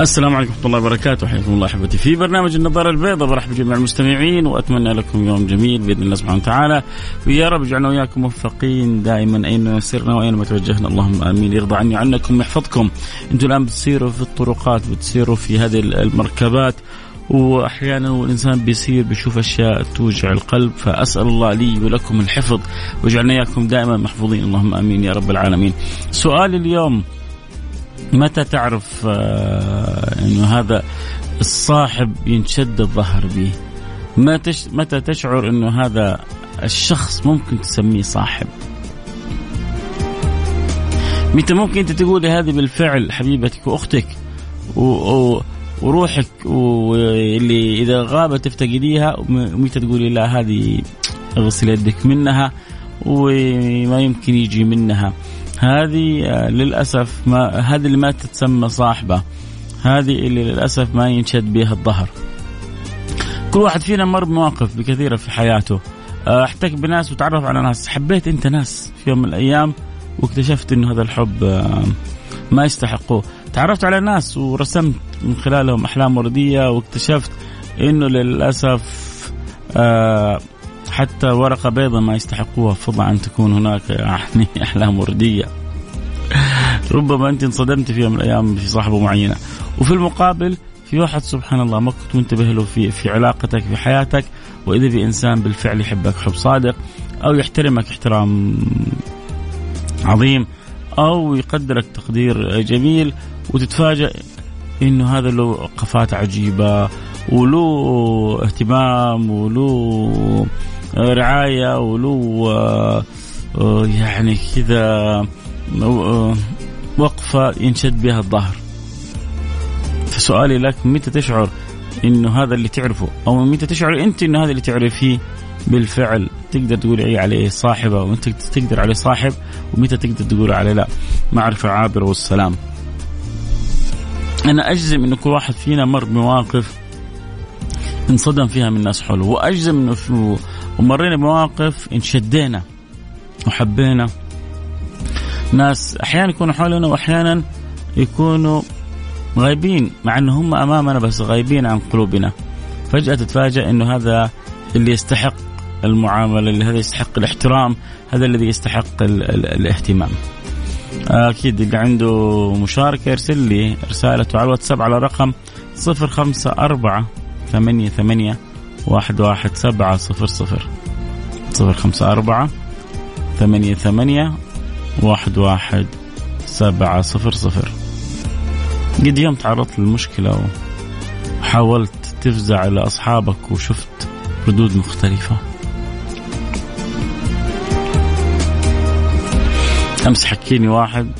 السلام عليكم ورحمة الله وبركاته. حياكم الله أحبتي في برنامج النظارة البيضاء. برحب بجميع المستمعين وأتمنى لكم يوم جميل بإذن الله سبحانه وتعالى. ويا رب يجعلنا وإياكم موفقين دائما أين سرنا وأينما توجهنا. اللهم آمين. يرضى عني وعنكم ويحفظكم. أنتم الآن بتصيروا في الطرقات بتصيروا في هذه المركبات. واحيانا والانسان بيصير بيشوف أشياء توجع القلب. فأسأل الله لي ولكم الحفظ. واجعلنا إياكم دائما محفوظين. اللهم آمين يا رب العالمين. سؤال اليوم. متى تعرف آه، إنه هذا الصاحب ينشد الظهر به؟ متى تشعر إنه هذا الشخص ممكن تسميه صاحب؟ متى ممكن أنت تقولي هذه بالفعل حبيبتك وأختك و... وروحك واللي إذا غابت تفتقديها ومتى تقولي لا هذه اغسل يدك منها وما يمكن يجي منها؟ هذه آه، للأسف ما هذه اللي ما تتسمى صاحبة. هذه اللي للأسف ما ينشد بها الظهر. كل واحد فينا مر بمواقف بكثيرة في حياته. آه، أحتك بناس وتعرف على ناس. حبيت أنت ناس في يوم من الأيام واكتشفت إنه هذا الحب آه، ما يستحقوه. تعرفت على ناس ورسمت من خلالهم أحلام وردية واكتشفت إنه للأسف حتى ورقة بيضاء ما يستحقوها. فضلا أن تكون هناك يعني أحلام وردية. ربما أنت انصدمت في يوم من الأيام في صاحبة معينة. وفي المقابل في واحد سبحان الله ما كنت منتبه له في في علاقتك في حياتك وإذا في إنسان بالفعل يحبك حب صادق أو يحترمك احترام عظيم أو يقدرك تقدير جميل وتتفاجأ إنه هذا له وقفات عجيبة وله اهتمام وله رعاية وله آه، يعني كذا آه، وقفة ينشد بها الظهر. فسؤالي لك متى تشعر إنه هذا اللي تعرفه أو متى تشعر أنت إنه هذا اللي تعرفيه بالفعل تقدر تقول عليه صاحبه وانت تقدر عليه صاحب ومتى تقدر تقول عليه لا معرفة عابرة والسلام. أنا أجزم انه كل واحد فينا مر بمواقف انصدم فيها من ناس حوله وأجزم إنه ومرينا بمواقف انشدينا وحبينا. ناس أحيانا يكونوا حولنا واحيانا يكونوا غايبين مع إنه هم أمامنا بس غايبين عن قلوبنا. فجأة تتفاجأ إنه هذا اللي يستحق المعاملة اللي هذا يستحق الاحترام هذا الذي يستحق ال ال الاهتمام. أكيد اللي عنده مشاركة يرسل لي رسالته على الواتساب على رقم 054 ثمانية ثمانية واحد واحد سبعة صفر صفر. صفر خمسة أربعة ثمانية ثمانية واحد واحد سبعة صفر صفر. قد يوم تعرضت للمشكلة وحاولت تفزع على أصحابك وشفت ردود مختلفة. أمس حكيني واحد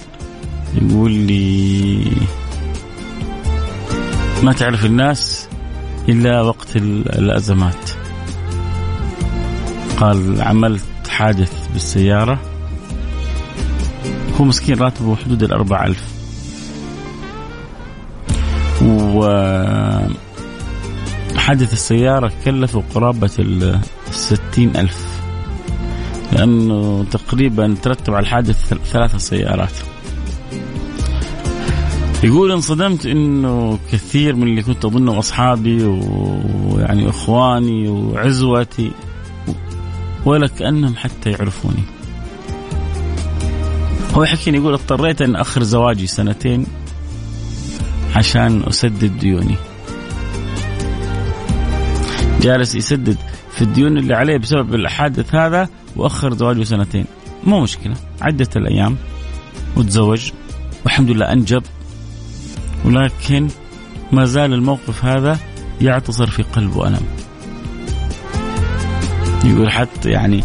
يقول لي ما تعرف الناس إلا وقت الأزمات. قال عملت حادث بالسيارة. هو مسكين راتبه حدود الأربع ألف. و حادث السيارة كلفه قرابة الستين ألف لأنه تقريبا ترتب على الحادث ثلاثة سيارات. يقول انصدمت إنه كثير من اللي كنت أظنه أصحابي ويعني إخواني وعزوتي ولا كانهم حتى يعرفوني. هو يحكيني يقول اضطريت أن أخر زواجي سنتين عشان أسدد ديوني. جالس يسدد في الديون اللي عليه بسبب الحادث هذا وأخر زواجه سنتين. مو مشكلة عدت الأيام وتزوج والحمد لله أنجب ولكن ما زال الموقف هذا يعتصر في قلبه ألم يقول حتى يعني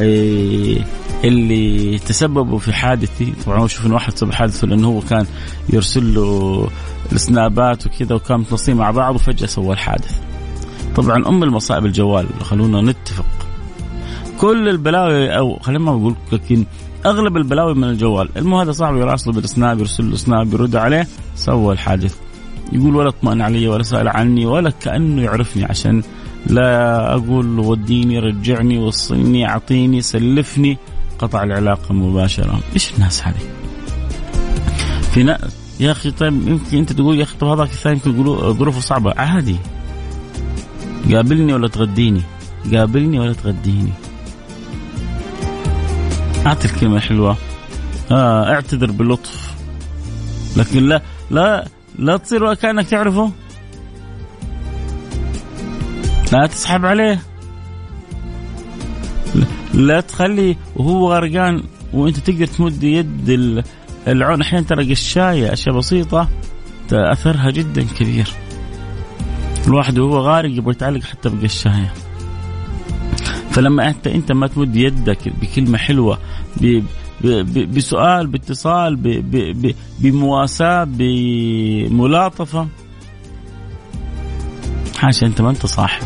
إيه اللي تسببوا في حادثي طبعا هو شوف إنه واحد سبب حادثه لأنه هو كان يرسل له السنابات وكذا وكان متواصلين مع بعض وفجأة سوى الحادث. طبعا أم المصائب الجوال خلونا نتفق. كل البلاوي أو خلينا ما بقول لكن أغلب البلاوي من الجوال، المهم هذا صاحبي يراسله بالسناب يرسل له سناب يرد عليه سوى الحادث. يقول ولا اطمئن علي ولا سأل عني ولا كأنه يعرفني عشان لا أقول وديني رجعني وصلني أعطيني سلفني. قطع العلاقة مباشرة. إيش الناس هذه؟ في ناس يا أخي طيب يمكن أنت تقول يا أخي طب هذاك الثاني يمكن ظروفه صعبة. عادي. قابلني ولا تغديني؟ قابلني ولا تغديني؟ أعطي الكلمة الحلوه آه اعتذر بلطف. لكن لا لا لا تصير كانك تعرفه. لا تسحب عليه. لا تخلي وهو غرقان وأنت تقدر تمد يد العون. أحيانا ترى قشاية أشياء بسيطة اثرها جدا كبير. الواحد وهو غارق يبغى يتعلق حتى بقشاية. فلما انت أنت ما تمد يدك بكلمة حلوة بسؤال باتصال بمواساة بملاطفة حاشا أنت ما أنت صاحب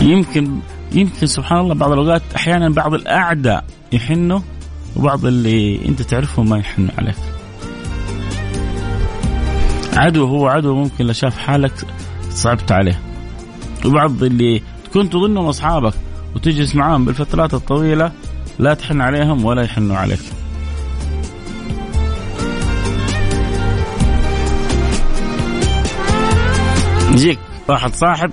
يمكن يمكن سبحان الله بعض الأوقات أحيانا بعض الأعداء يحنوا وبعض اللي أنت تعرفهم ما يحنوا عليك. عدو هو عدو ممكن لو شاف حالك صعبت عليه. وبعض اللي كنت تظنهم أصحابك وتجلس معاهم بالفترات الطويلة لا تحن عليهم ولا يحنوا عليك. يجيك واحد صاحب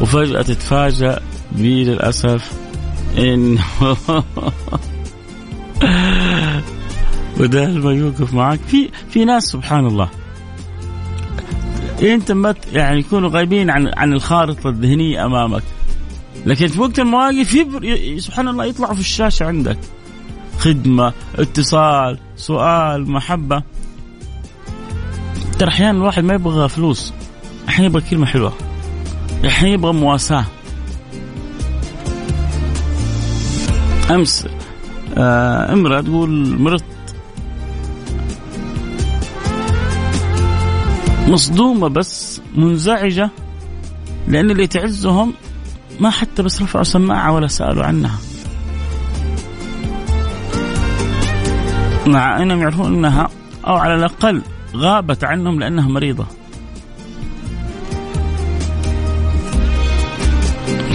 وفجأة تتفاجأ بي للأسف إنه وده ما يوقف معك في في ناس سبحان الله أنت ما يعني يكونوا غايبين عن عن الخارطة الذهنية أمامك. لكن في وقت المواقف سبحان الله يطلعوا في الشاشة عندك. خدمة اتصال سؤال محبة. ترى أحيانا الواحد ما يبغى فلوس. أحيانا يبغى كلمة حلوة. الحين يبغى مواساة. أمس آه امرأة تقول مرت مصدومة بس منزعجة لأن اللي تعزهم ما حتى بس رفعوا سماعة ولا سألوا عنها. مع أنهم يعرفون أنها أو على الأقل غابت عنهم لأنها مريضة.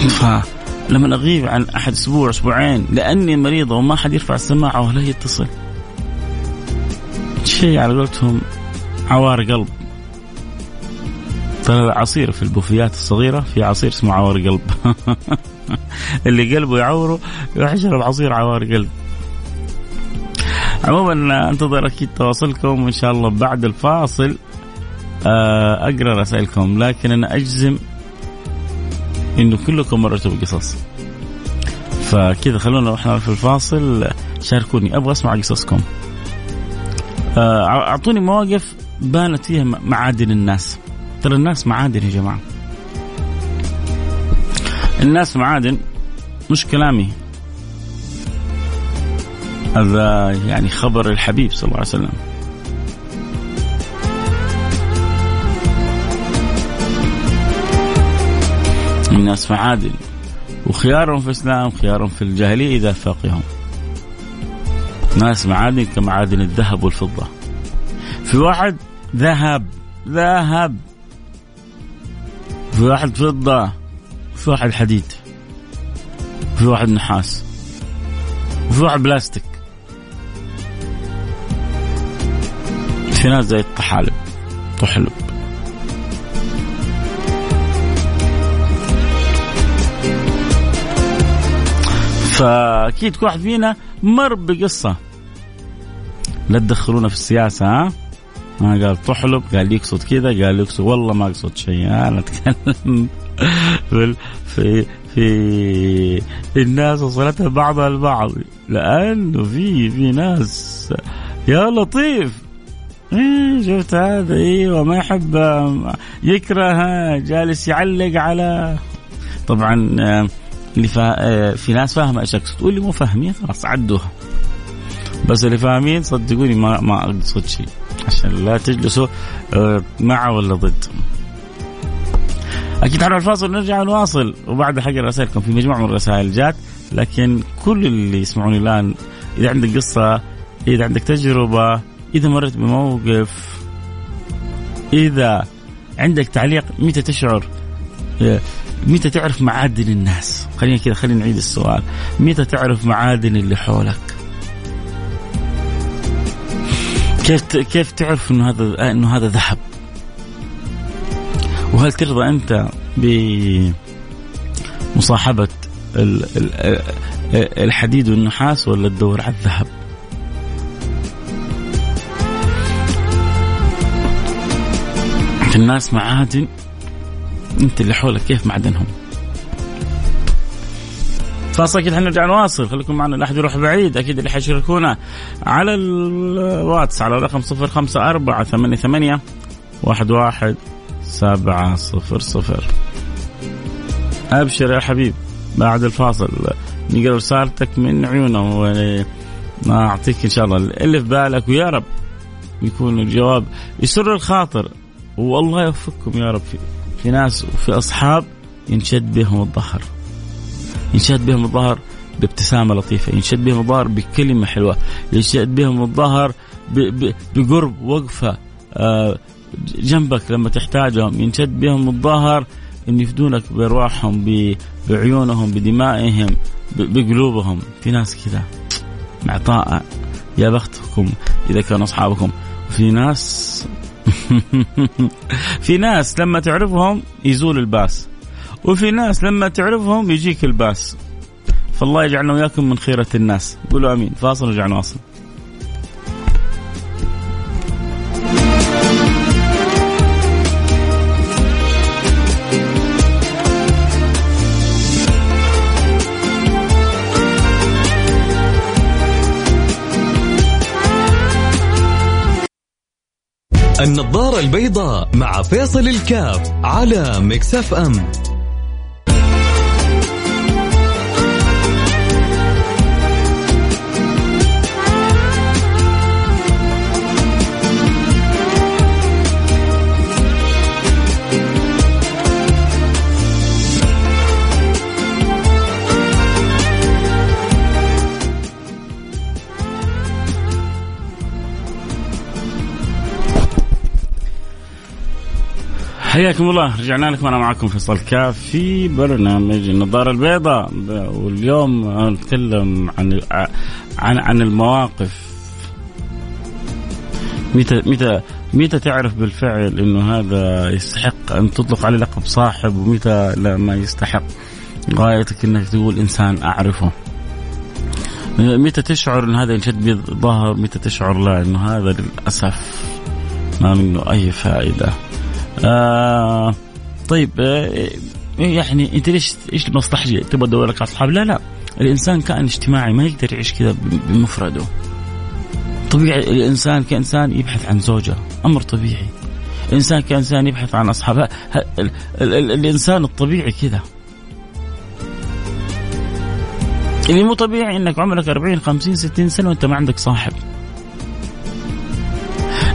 فلما أغيب عن أحد أسبوع أسبوعين لأني مريضة وما حد يرفع السماعة ولا يتصل. شيء على قولتهم عوار قلب. ترى العصير في البوفيات الصغيرة في عصير اسمه عوار قلب. اللي قلبه يعوره يروح يشرب عصير عوار قلب. عموما انتظر أكيد تواصلكم وإن شاء الله بعد الفاصل آه، اقرا رسائلكم لكن أنا أجزم إنه كلكم مرتوا بقصص فكذا خلونا وإحنا في الفاصل شاركوني أبغى أسمع قصصكم. آه، أعطوني مواقف بانت فيها معادن الناس. ترى الناس معادن يا جماعة. الناس معادن مش كلامي. هذا يعني خبر الحبيب صلى الله عليه وسلم. الناس معادن. وخيارهم في الإسلام خيارهم في الجاهلية إذا فقههم. ناس معادن كمعادن الذهب والفضة. في واحد ذهب ذهب. في واحد فضة في واحد حديد في واحد نحاس وفي واحد بلاستيك. في ناس زي الطحالب طحلب. فأكيد كل واحد فينا مر بقصة. لا تدخلونا في السياسة ها؟ ما قال تحلب؟ قال يقصد كذا قال يقصد والله ما أقصد شيء. أنا أتكلم في في في الناس وصلتها بعضها البعض. لأنه في في ناس يا لطيف. إيه شفت هذا؟ أيوه ما يحب يكره جالس يعلق على. طبعا آه، اللي فا... آه، في ناس فاهمة إيش أقصد. واللي مو فاهمين خلاص عدوها. بس اللي فاهمين صدقوني ما ما أقصد شيء. عشان لا تجلسوا آه، مع ولا ضد. أكيد حنروح الفاصل ونرجع نواصل وبعد حق رسائلكم في مجموعة من الرسائل جات لكن كل اللي يسمعوني الآن إذا عندك قصة إذا عندك تجربة إذا مرت بموقف إذا عندك تعليق متى تشعر؟ آه، متى تعرف معادن الناس؟ خلينا كذا خلينا نعيد السؤال. متى تعرف معادن اللي حولك؟ كيف كيف تعرف إنه هذا إنه هذا ذهب؟ وهل ترضى أنت بمصاحبة الحديد والنحاس ولا تدور على الذهب؟ في الناس معادن أنت اللي حولك كيف معدنهم؟ فاصل أكيد حنرجع نواصل خليكم معنا لا احد يروح بعيد أكيد اللي حيشاركونا على الواتس على الرقم 054 88 11 سبعة صفر صفر. أبشر يا حبيب بعد الفاصل نقرأ رسالتك من عيونه ما أعطيك إن شاء الله. اللي في بالك ويا رب يكون الجواب. يسر الخاطر والله يوفقكم يا رب. في, في ناس وفي أصحاب ينشد بهم الظهر. ينشد بهم الظهر بابتسامة لطيفة ينشد بهم الظهر بكلمة حلوة ينشد بهم الظهر بقرب وقفة آه جنبك لما تحتاجهم ينشد بهم الظهر إن يفدونك بأرواحهم بعيونهم بدمائهم بقلوبهم. في ناس كذا معطاء يا بختكم إذا كانوا أصحابكم. في ناس في ناس لما تعرفهم يزول الباس. وفي ناس لما تعرفهم يجيك الباس. فالله يجعلنا وياكم من خيرة الناس. قولوا آمين. فاصل ورجع نواصل. النظارة البيضاء مع فيصل الكاف على مكسف أم. حياكم الله. رجعنا لكم أنا معكم فيصل كاف في برنامج النظارة البيضاء. واليوم نتكلم عن عن عن المواقف. متى متى متى تعرف بالفعل إنه هذا يستحق أن تطلق عليه لقب صاحب ومتى لا ما يستحق؟ غايتك إنك تقول إنسان أعرفه. متى تشعر إن هذا ينشد بظهر؟ متى تشعر لا إنه هذا للأسف ما منه أي فائدة؟ آه طيب آه يعني أنت ليش إيش المصلحة تبغى تدور لك اصحاب؟ لا لا الإنسان كائن اجتماعي ما يقدر يعيش كذا بمفرده. طبيعي الإنسان كإنسان يبحث عن زوجة، أمر طبيعي. الانسان كإنسان يبحث عن أصحاب الإنسان الطبيعي كذا. اللي مو طبيعي إنك عمرك 40 50 60 سنة وأنت ما عندك صاحب.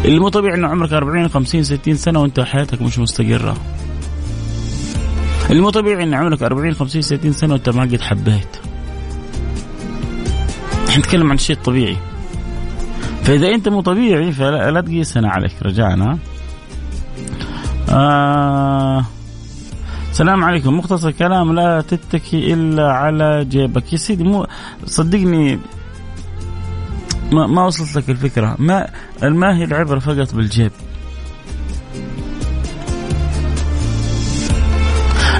اللي مو طبيعي إنه عمرك 40 50 60 سنة وأنت حياتك مش مستقرة. اللي مو طبيعي إن عمرك 40 50 60 سنة وأنت ما قد حبيت. إحنا نتكلم عن الشيء الطبيعي فإذا أنت مو طبيعي فلا تقيسنا عليك. رجعنا. آه السلام عليكم. مختصر كلام لا تتكي إلا على جيبك. يا سيدي مو صدقني ما, ما وصلت لك الفكرة. ما ما هي العبرة فقط بالجيب.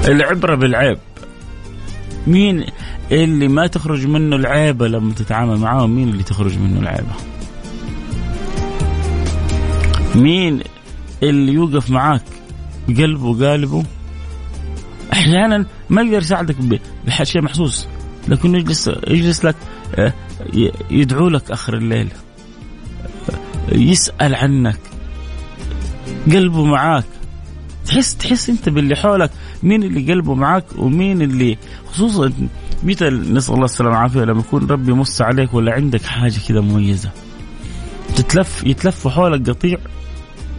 العبرة بالعيب. مين اللي ما تخرج منه العيبة لما تتعامل معاه مين اللي تخرج منه العيبة مين اللي يوقف معاك بقلبه وقالبه؟ أحيانا ما يقدر يساعدك بشيء محسوس. لكنه يجلس يجلس لك آه، يدعو لك آخر الليل يسأل عنك. قلبه معاك. تحس تحس أنت باللي حولك. مين اللي قلبه معاك ومين اللي خصوصا متى نسأل الله السلامة والعافية لما يكون ربي يمس عليك ولا عندك حاجة كذا مميزة. تتلف يتلف حولك قطيع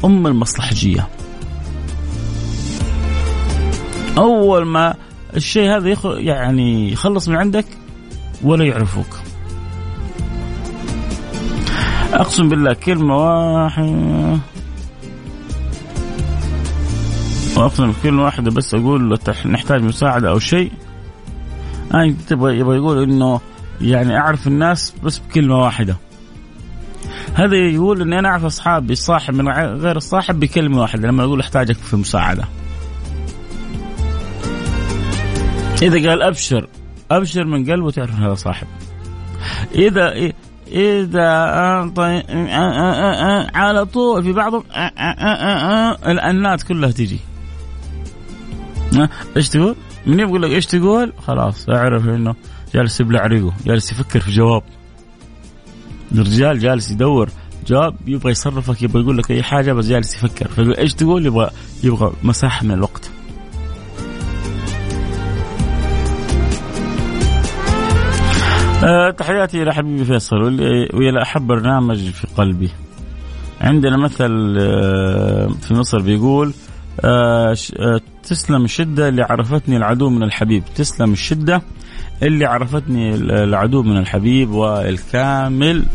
أم المصلحجية. أول ما الشيء هذا. يعني يخلص من عندك ولا يعرفوك. أقسم بالله كلمة واحدة. وأقسم كلمة واحدة بس أقول نحتاج مساعدة أو شيء. أنا تبغى يبغى يقول إنه يعني أعرف الناس بس بكلمة واحدة. هذا يقول إني أنا أعرف أصحابي الصاحب من غير الصاحب بكلمة واحدة لما أقول أحتاجك في مساعدة. إذا قال أبشر أبشر من قلبه تعرف هذا صاحب إذا إذا على طول في بعضهم الأنات كلها تجي إيش تقول؟ من يقول لك إيش تقول؟ خلاص أعرف إنه جالس يبلع ريقه، جالس يفكر في جواب. الرجال جالس يدور جواب يبغى يصرفك يبغى يقول لك أي حاجة بس جالس يفكر، فيقول إيش تقول؟ يبغى يبغى مساحة من الوقت. أه تحياتي إلى حبيبي فيصل وإلى أحب برنامج في قلبي. عندنا مثل أه في مصر بيقول آه، تسلم الشدة اللي عرفتني العدو من الحبيب تسلم الشدة اللي عرفتني العدو من الحبيب والكامل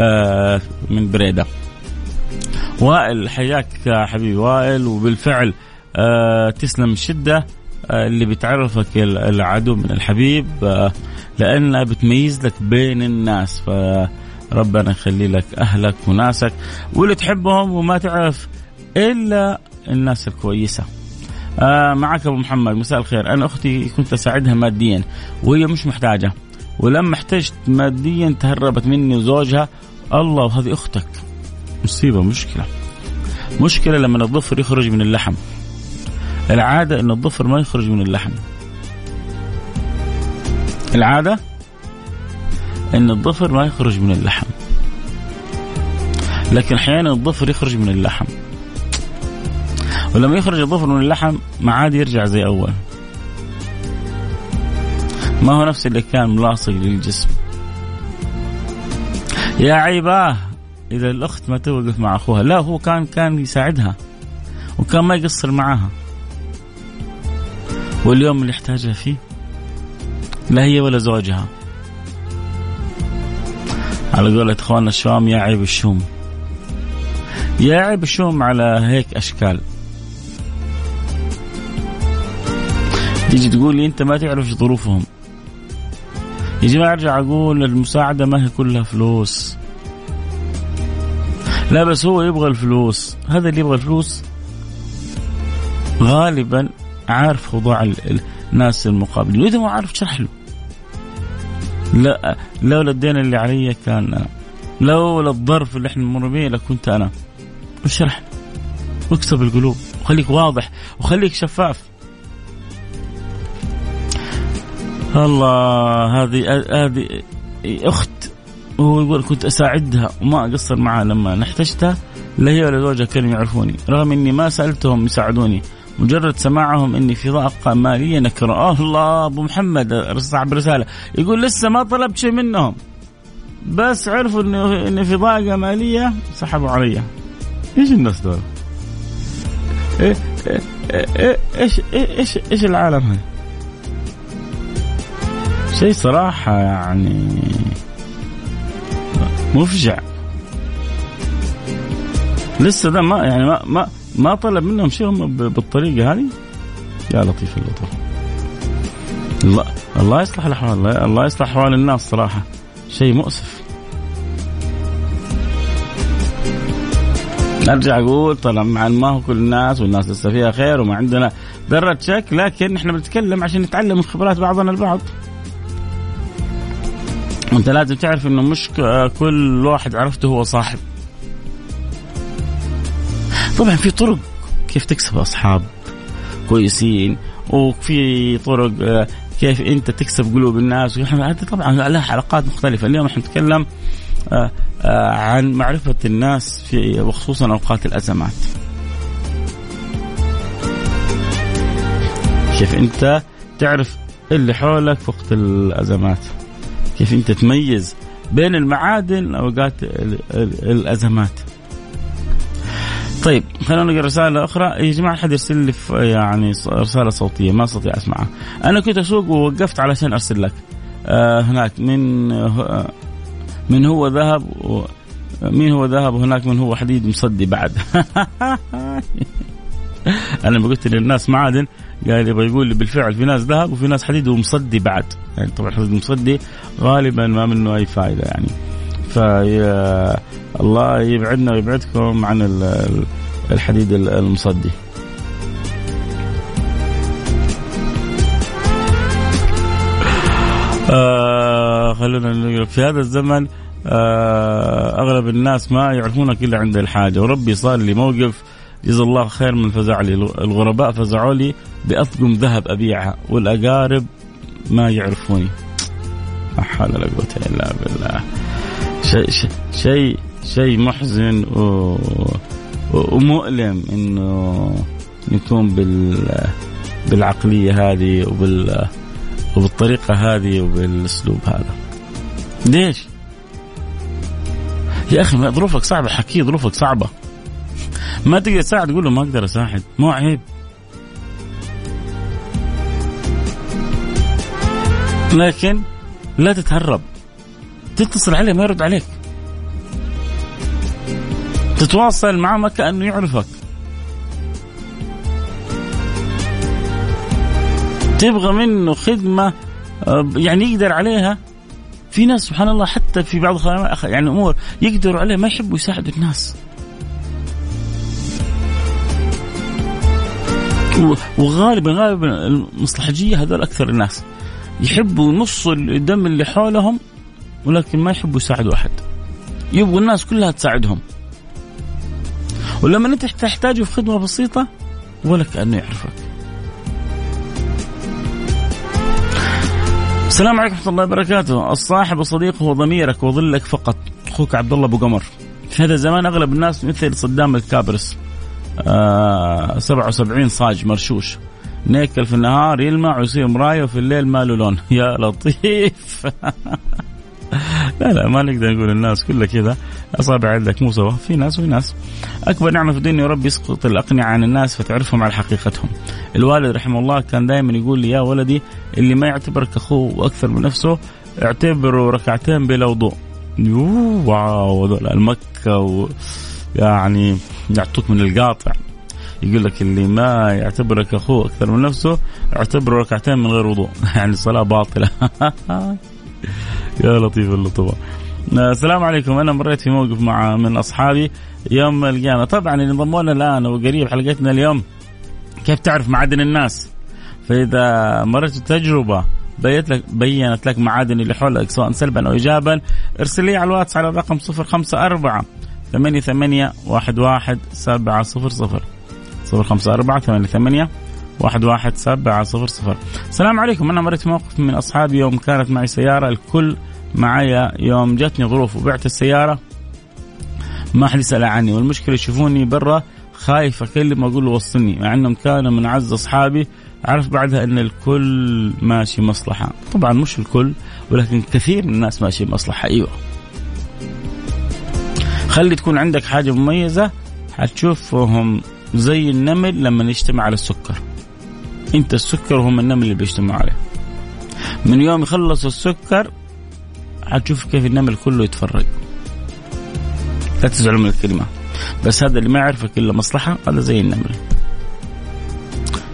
آه من بريدة وائل حياك حبيبي وائل وبالفعل آه تسلم الشدة آه اللي بتعرفك العدو من الحبيب آه لأنها بتميز لك بين الناس. فربنا يخلي لك أهلك وناسك واللي تحبهم وما تعرف إلا الناس الكويسة. آه معك أبو محمد مساء الخير. أنا أختي كنت أساعدها ماديا وهي مش محتاجة ولما احتجت ماديا تهربت مني وزوجها. الله هذه أختك. مصيبة مشكلة. مشكلة لما الظفر يخرج من اللحم. العادة إن الظفر ما يخرج من اللحم. العادة إن الظفر ما يخرج من اللحم. لكن أحيانا الظفر يخرج من اللحم. ولما يخرج الظفر من اللحم ما عاد يرجع زي أول. ما هو نفس اللي كان ملاصق للجسم. يا عيباه إذا الأخت ما توقف مع أخوها. لا هو كان كان يساعدها وكان ما يقصر معاها. واليوم اللي يحتاجها فيه لا هي ولا زوجها. على قولة إخواننا الشوام يا عيب الشوم. يا عيب الشوم على هيك أشكال. تيجي تقول لي أنت ما تعرف ظروفهم. يا جماعة أرجع أقول المساعدة ما هي كلها فلوس. لا بس هو يبغى الفلوس. هذا اللي يبغى الفلوس غالبا عارف وضع الناس المقابلين وإذا ما عارف اشرح له. لا لولا الدين اللي علي كان لولا الظرف اللي إحنا نمر به لكنت أنا. اشرح واكسب القلوب وخليك واضح وخليك شفاف. الله هذه هذه أخت وهو يقول كنت أساعدها وما أقصر معها لما احتجتها لا هي ولا زوجها كانوا يعرفوني رغم إني ما سألتهم يساعدوني. مجرد سماعهم إني في ضائقه مالية نكره الله أبو محمد صاحب رسالة. يقول لسه ما طلبت شيء منهم. بس عرفوا انه إني في ضائقه مالية سحبوا علي. إيش الناس دول؟ إيه إيه إيه إيش إيش إيش العالم هذا؟ شيء صراحة يعني مفجع. لسه ده ما يعني ما ما ما طلب منهم شيء هم بالطريقة هذه؟ يا لطيف اللطف. الله الله يصلح الاحوال الله يصلح احوال الناس صراحة. شيء مؤسف. أرجع أقول طبعا ما هو كل الناس والناس لسه فيها خير وما عندنا ذرة شك لكن إحنا بنتكلم عشان نتعلم من خبرات بعضنا البعض. وأنت لازم تعرف إنه مش كل واحد عرفته هو صاحب. طبعا في طرق كيف تكسب أصحاب كويسين وفي طرق آه، كيف أنت تكسب قلوب الناس. هذه طبعا لها حلقات مختلفة. اليوم إحنا نتكلم آه، عن معرفة الناس في وخصوصا أوقات الأزمات. كيف أنت تعرف اللي حولك وقت الأزمات؟ كيف أنت تميز بين المعادن أوقات الأزمات؟ طيب خلونا نقرا رسالة أخرى. يا جماعة حد يرسل لي يعني رسالة صوتية؟ ما أستطيع أسمعها. أنا كنت أسوق ووقفت علشان أرسل لك. آه هناك. من آه من هو ذهب و مين هو ذهب؟ وهناك من هو حديد مصدي بعد. أنا لما قلت للناس معادن قال يبغى يقول لي بالفعل في ناس ذهب وفي ناس حديد ومصدي بعد. يعني طبعا الحديد مصدي غالبا ما منه أي فائده يعني. فيا الله يبعدنا ويبعدكم عن الحديد المصدي. آه خلونا في هذا الزمن آه أغلب الناس ما يعرفونك إلا عند الحاجة. وربي صار لي موقف جزا الله خير من فزع لي. الغرباء فزعوا لي باطقم ذهب أبيعها والأقارب ما يعرفوني. لا حول ولا قوة إلا بالله. شيء شيء شيء محزن و... ومؤلم إنه نكون بال بالعقلية هذه وبال وبالطريقة هذه وبالأسلوب هذا. ليش؟ يا أخي ظروفك صعبة حكي ظروفك صعبة. ما تقدر تساعد تقول له ما أقدر أساعد، مو عيب. لكن لا تتهرب تتصل عليه ما يرد عليك. تتواصل معه ما كأنه يعرفك. تبغى منه خدمة آه، يعني يقدر عليها. في ناس سبحان الله حتى في بعض يعني امور يقدروا عليها ما يحبوا يساعدوا الناس. وغالبا غالبا المصلحجية هذول أكثر الناس. يحبوا نص الدم اللي حولهم ولكن ما يحبوا يساعدوا أحد. يبغوا الناس كلها تساعدهم. ولما أنت تحتاجه في خدمة بسيطة ولا كأنه يعرفك. السلام عليكم ورحمة الله وبركاته. الصاحب وصديقه هو ضميرك وظلك فقط أخوك عبد الله أبو قمر. في هذا الزمان أغلب الناس مثل صدام الكابرس. آه 77 صاج مرشوش. نيكل في النهار يلمع ويصير مرايه وفي الليل ما له لون. يا لطيف. لا لا ما نقدر نقول الناس كلها كذا. أصابع عندك مو سوا. في ناس وفي ناس. أكبر نعمة في الدنيا ربي يسقط الأقنعة عن الناس فتعرفهم على حقيقتهم. الوالد رحمه الله كان دائما يقول لي يا ولدي اللي ما يعتبرك أخوه وأكثر من نفسه اعتبره ركعتين بلا وضوء. واو هذول المكة و يعني يعطوك من القاطع. يقول لك اللي ما يعتبرك أخوه أكثر من نفسه اعتبره ركعتين من غير وضوء. يعني الصلاة باطلة. يا لطيف اللطفة السلام عليكم. أنا مريت في موقف مع من أصحابي. يوم القيامه طبعا اللي انضموا لنا الآن وقريب حلقتنا اليوم كيف تعرف معادن الناس؟ فإذا مرت تجربه بيت لك بينت لك معادن اللي حولك سواء سلبا أو ايجابا ارسل لي على الواتس على الرقم 054 ثمانية ثمانية واحد واحد سبعة صفر صفر. صفر خمسة أربعة ثمانية ثمانية واحد واحد سبعة صفر صفر. السلام عليكم. أنا مريت موقف من أصحابي يوم كانت معي سيارة الكل معايا يوم جتني ظروف وبعت السيارة ما حد يسأل عني. والمشكلة يشوفوني برا خايف أكلم أقول له وصلني مع أنهم كانوا من أعز أصحابي. عرف بعدها أن الكل ماشي مصلحة. طبعا مش الكل ولكن كثير من الناس ماشي مصلحة. أيوة. خلي تكون عندك حاجة مميزة حتشوفهم زي النمل لما يجتمع على السكر. أنت السكر وهم النمل اللي بيجتمعوا عليه. من يوم يخلص السكر حتشوف كيف النمل كله يتفرق لا تزعلوا من الكلمة. بس هذا اللي ما يعرفك إلا مصلحة هذا زي النمل.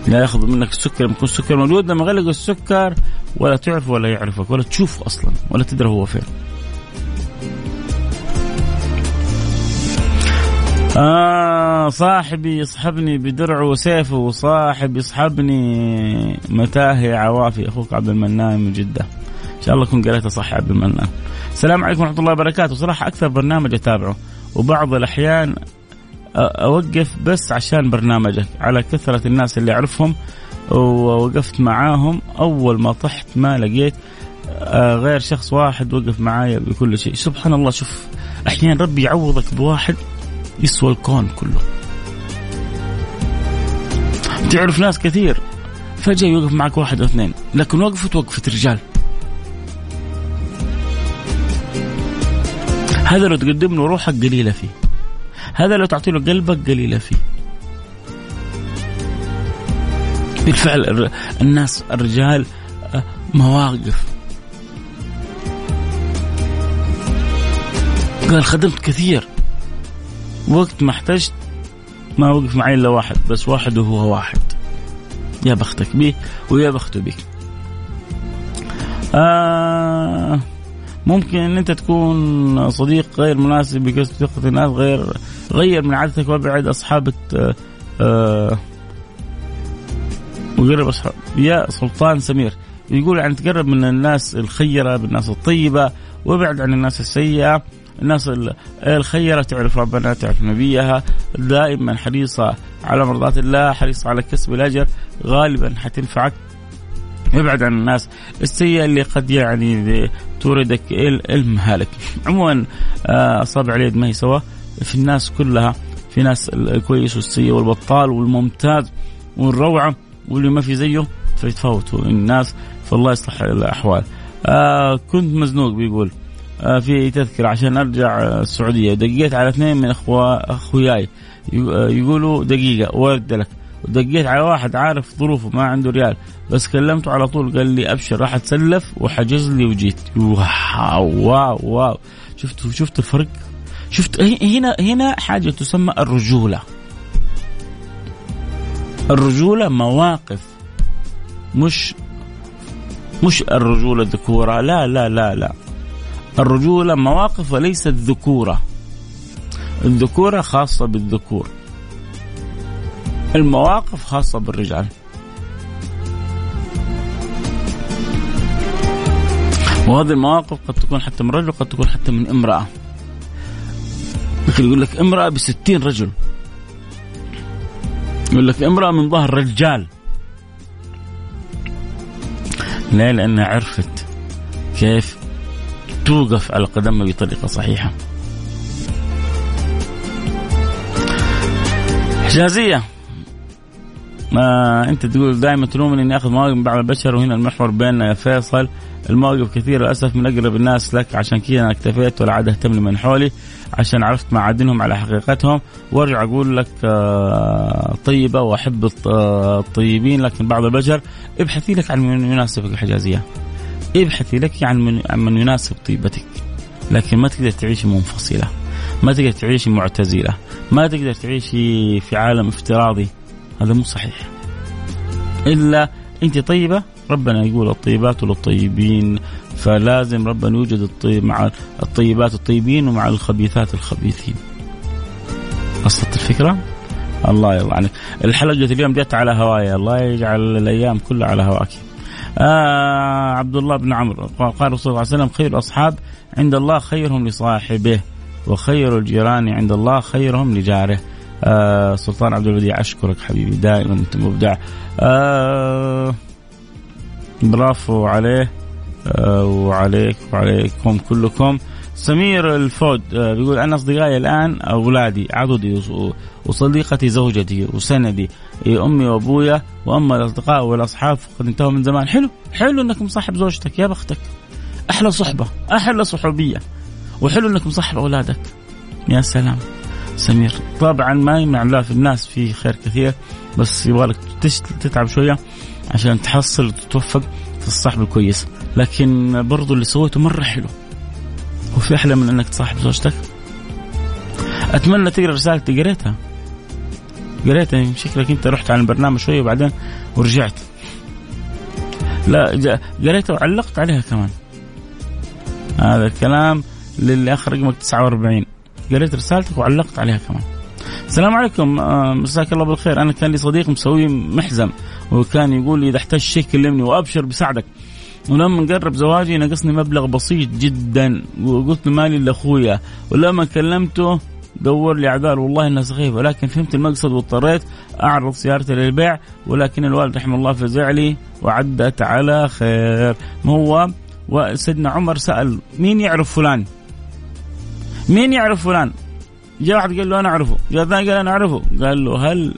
لا يأخذ منك السكر لما يكون السكر موجود لما غلق السكر ولا تعرف ولا يعرفك ولا تشوفه أصلا ولا تدري هو فين. آه صاحبي يصحبني بدرعه وسيفه وصاحب يصحبني متاهي عوافي. أخوك عبد المنان من جدة. إن شاء الله كنت قريتها صح عبد المنان. السلام عليكم ورحمة الله وبركاته. صراحة أكثر برنامج أتابعه وبعض الأحيان أوقف بس عشان برنامجك. على كثرة الناس اللي أعرفهم ووقفت معاهم أول ما طحت ما لقيت غير شخص واحد وقف معايا بكل شيء. سبحان الله شوف أحيانا ربي يعوضك بواحد يسوى الكون كله. تعرف ناس كثير فجأة يوقف معك واحد أو اثنين لكن وقفت وقفة رجال. هذا لو تقدم له روحك قليلة فيه. هذا لو تعطي له قلبك قليلة فيه. بالفعل الناس الرجال آه، مواقف. قال خدمت كثير. وقت ما احتجت ما وقف معي إلا واحد بس واحد وهو واحد. يا بختك به ويا بخته بك آه ممكن إن أنت تكون صديق غير مناسب بكسب ثقة الناس غير غير من عادتك وابعد اصحاب آه وقرب أصحاب. يا سلطان سمير يقول يعني تقرب من الناس الخيرة بالناس الطيبة وابعد عن الناس السيئة. الناس الخيرة تعرف ربنا تعرف نبيها. دائما حريصة على مرضاة الله حريصة على كسب الأجر. غالبا حتنفعك. ابعد عن الناس السيئة اللي قد يعني توردك المهالك. عموما آه، أصابع اليد ما هي سوا. في الناس كلها في ناس الكويس والسيء والبطال والممتاز والروعة واللي ما في زيه فيتفاوتوا. الناس فالله يصلح الأحوال. آه كنت مزنوق بيقول آه، في تذكرة عشان أرجع السعودية. دقيت على اثنين من أخوة أخوياي. آه، يقولوا دقيقة ورد لك ودقيت على واحد عارف ظروفه ما عنده ريال. بس كلمته على طول قال لي أبشر راح أتسلف وحجز لي وجيت. wow wow wow. شفت شفت الفرق؟ شفت هنا هنا حاجة تسمى الرجولة. الرجولة مواقف مش مش الرجولة ذكوره لا لا لا لا. الرجولة مواقف وليست ذكورة الذكورة خاصة بالذكور. المواقف خاصة بالرجال. وهذه المواقف قد تكون حتى من رجل قد تكون حتى من امرأة. يقول لك امرأة بستين رجل. يقول لك امرأة من ظهر رجال. ليه؟ لأنها عرفت كيف توقف على قدمها بطريقة صحيحة. حجازية. ما أنت تقول دائما تلومني إني أخذ مواقف من بعض البشر وهنا المحور بيننا يا فيصل. المواقف كثيرة للأسف من أقرب الناس لك عشان كذا أنا اكتفيت ولا عاد أهتم لمن حولي عشان عرفت معادنهم على حقيقتهم. وأرجع أقول لك آه، طيبة وأحب الطيبين لكن بعض البشر. ابحثي لك عن من يناسبك الحجازيه ابحثي لك عن من, عن من يناسب طيبتك. لكن ما تقدر تعيشي منفصلة. ما تقدر تعيشي معتزلة. ما تقدر تعيشي في عالم افتراضي. هذا مو صحيح. إلا أنت طيبة ربنا يقول الطيبات للطيبين فلازم ربنا يوجد الطيب مع الطيبات الطيبين ومع الخبيثات الخبيثين. وصلت الفكرة؟ الله يرضى عنك الحلقة اليوم جت على هوايا. الله يجعل الأيام كلها على هواك. آه عبد الله بن عمرو. قال الرسول صلى الله عليه وسلم خير الأصحاب عند الله خيرهم لصاحبه وخير الجيران عند الله خيرهم لجاره. آه سلطان عبد البديع أشكرك حبيبي دائما أنت مبدع. آه برافو عليه. آه وعليك وعليكم كلكم. سمير الفود آه، بيقول أنا أصدقائي الآن أولادي عضدي وصديقتي زوجتي وسندي أمي وأبويا وأما الأصدقاء والأصحاب فقد انتهوا من زمان. حلو حلو انك مصاحب زوجتك يا بختك. أحلى صحبة أحلى صحوبية. وحلو انك مصاحب أولادك. يا سلام. سمير. طبعا ما يمنع في الناس في خير كثير بس يبغالك تتعب شوية عشان تحصل وتتوفق في الصحب الكويس. لكن برضو اللي سويته مرة حلو. وفي أحلى من إنك تصاحب زوجتك. أتمنى تقرأ رسالتي قريتها. قريتها شكلك أنت رحت على البرنامج شوية وبعدين ورجعت. لا قريتها وعلقت عليها كمان. هذا الكلام للي أخر رقمك 49 قريت رسالتك وعلقت عليها كمان. السلام عليكم. مساك الله بالخير. أنا كان لي صديق مسوي محزم وكان يقول لي إذا احتجت شيء كلمني وأبشر بساعدك. ولما قرب زواجي نقصني مبلغ بسيط جدا. وقلت مالي لاخويا ولما كلمته دور لي اعذار والله انها سخيفه ولكن فهمت المقصد واضطريت أعرض سيارتي للبيع. ولكن الوالد رحمه الله فزع لي وعدت على خير. ما هو؟ وسيدنا عمر سأل مين يعرف فلان؟ مين يعرف فلان؟ جاء واحد قال له أنا أعرفه، جاء ثاني قال أنا أعرفه، قال له هل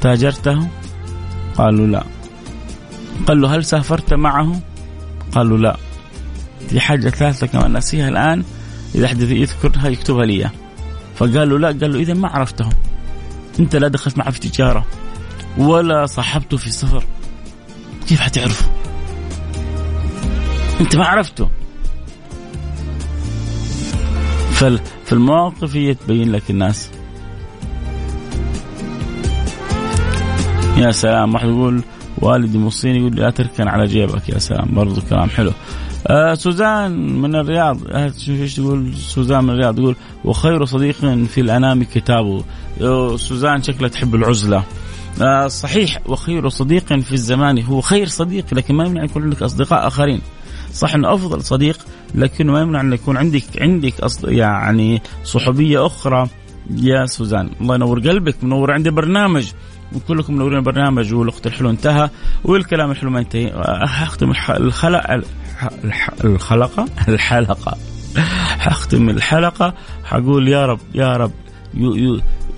تاجرته؟ قالوا لا. قال له هل سافرت معه؟ قالوا لا. في حاجة ثالثة كمان نسيها الآن إذا احد يذكرها يكتبها لي فقال له لا قال له إذا ما عرفته أنت لا دخلت معه في تجارة ولا صاحبته في سفر كيف حتعرفه؟ أنت ما عرفته فالمواقف هي تبين لك الناس. يا سلام واحد يقول والدي موصيني يقول لا تركن على جيبك يا سلام برضو كلام حلو. آه سوزان من الرياض شوف إيش تقول؟ سوزان من الرياض تقول وخير صديق في الأنام كتابه. آه سوزان شكلها تحب العزلة. آه صحيح وخير صديق في الزمان هو خير صديق لكن ما يمنع يكون عندك أصدقاء آخرين. صح إنه أفضل صديق لكنه ما يمنع أن يكون عندك عندك يعني صحوبيه أخرى. يا سوزان الله ينور قلبك منور عندي برنامج. وكلكم منورين برنامج والاخت الحلو انتهى والكلام الحلو ما انتهي اختم الخلق الخلقة؟ الحلقة. حختم الحلقة. حقول يا رب يا رب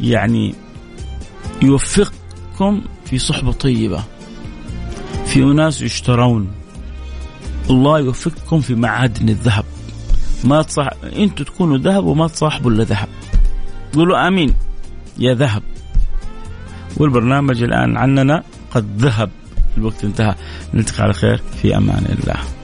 يعني يوفقكم في صحبة طيبة. في أناس يشترون. الله يوفقكم في معادن الذهب. ما تصح أنتم تكونوا ذهب وما تصاحبوا إلا ذهب. قولوا آمين. يا ذهب. والبرنامج الآن عننا قد ذهب. الوقت انتهى. نلتقي على خير. في أمان الله.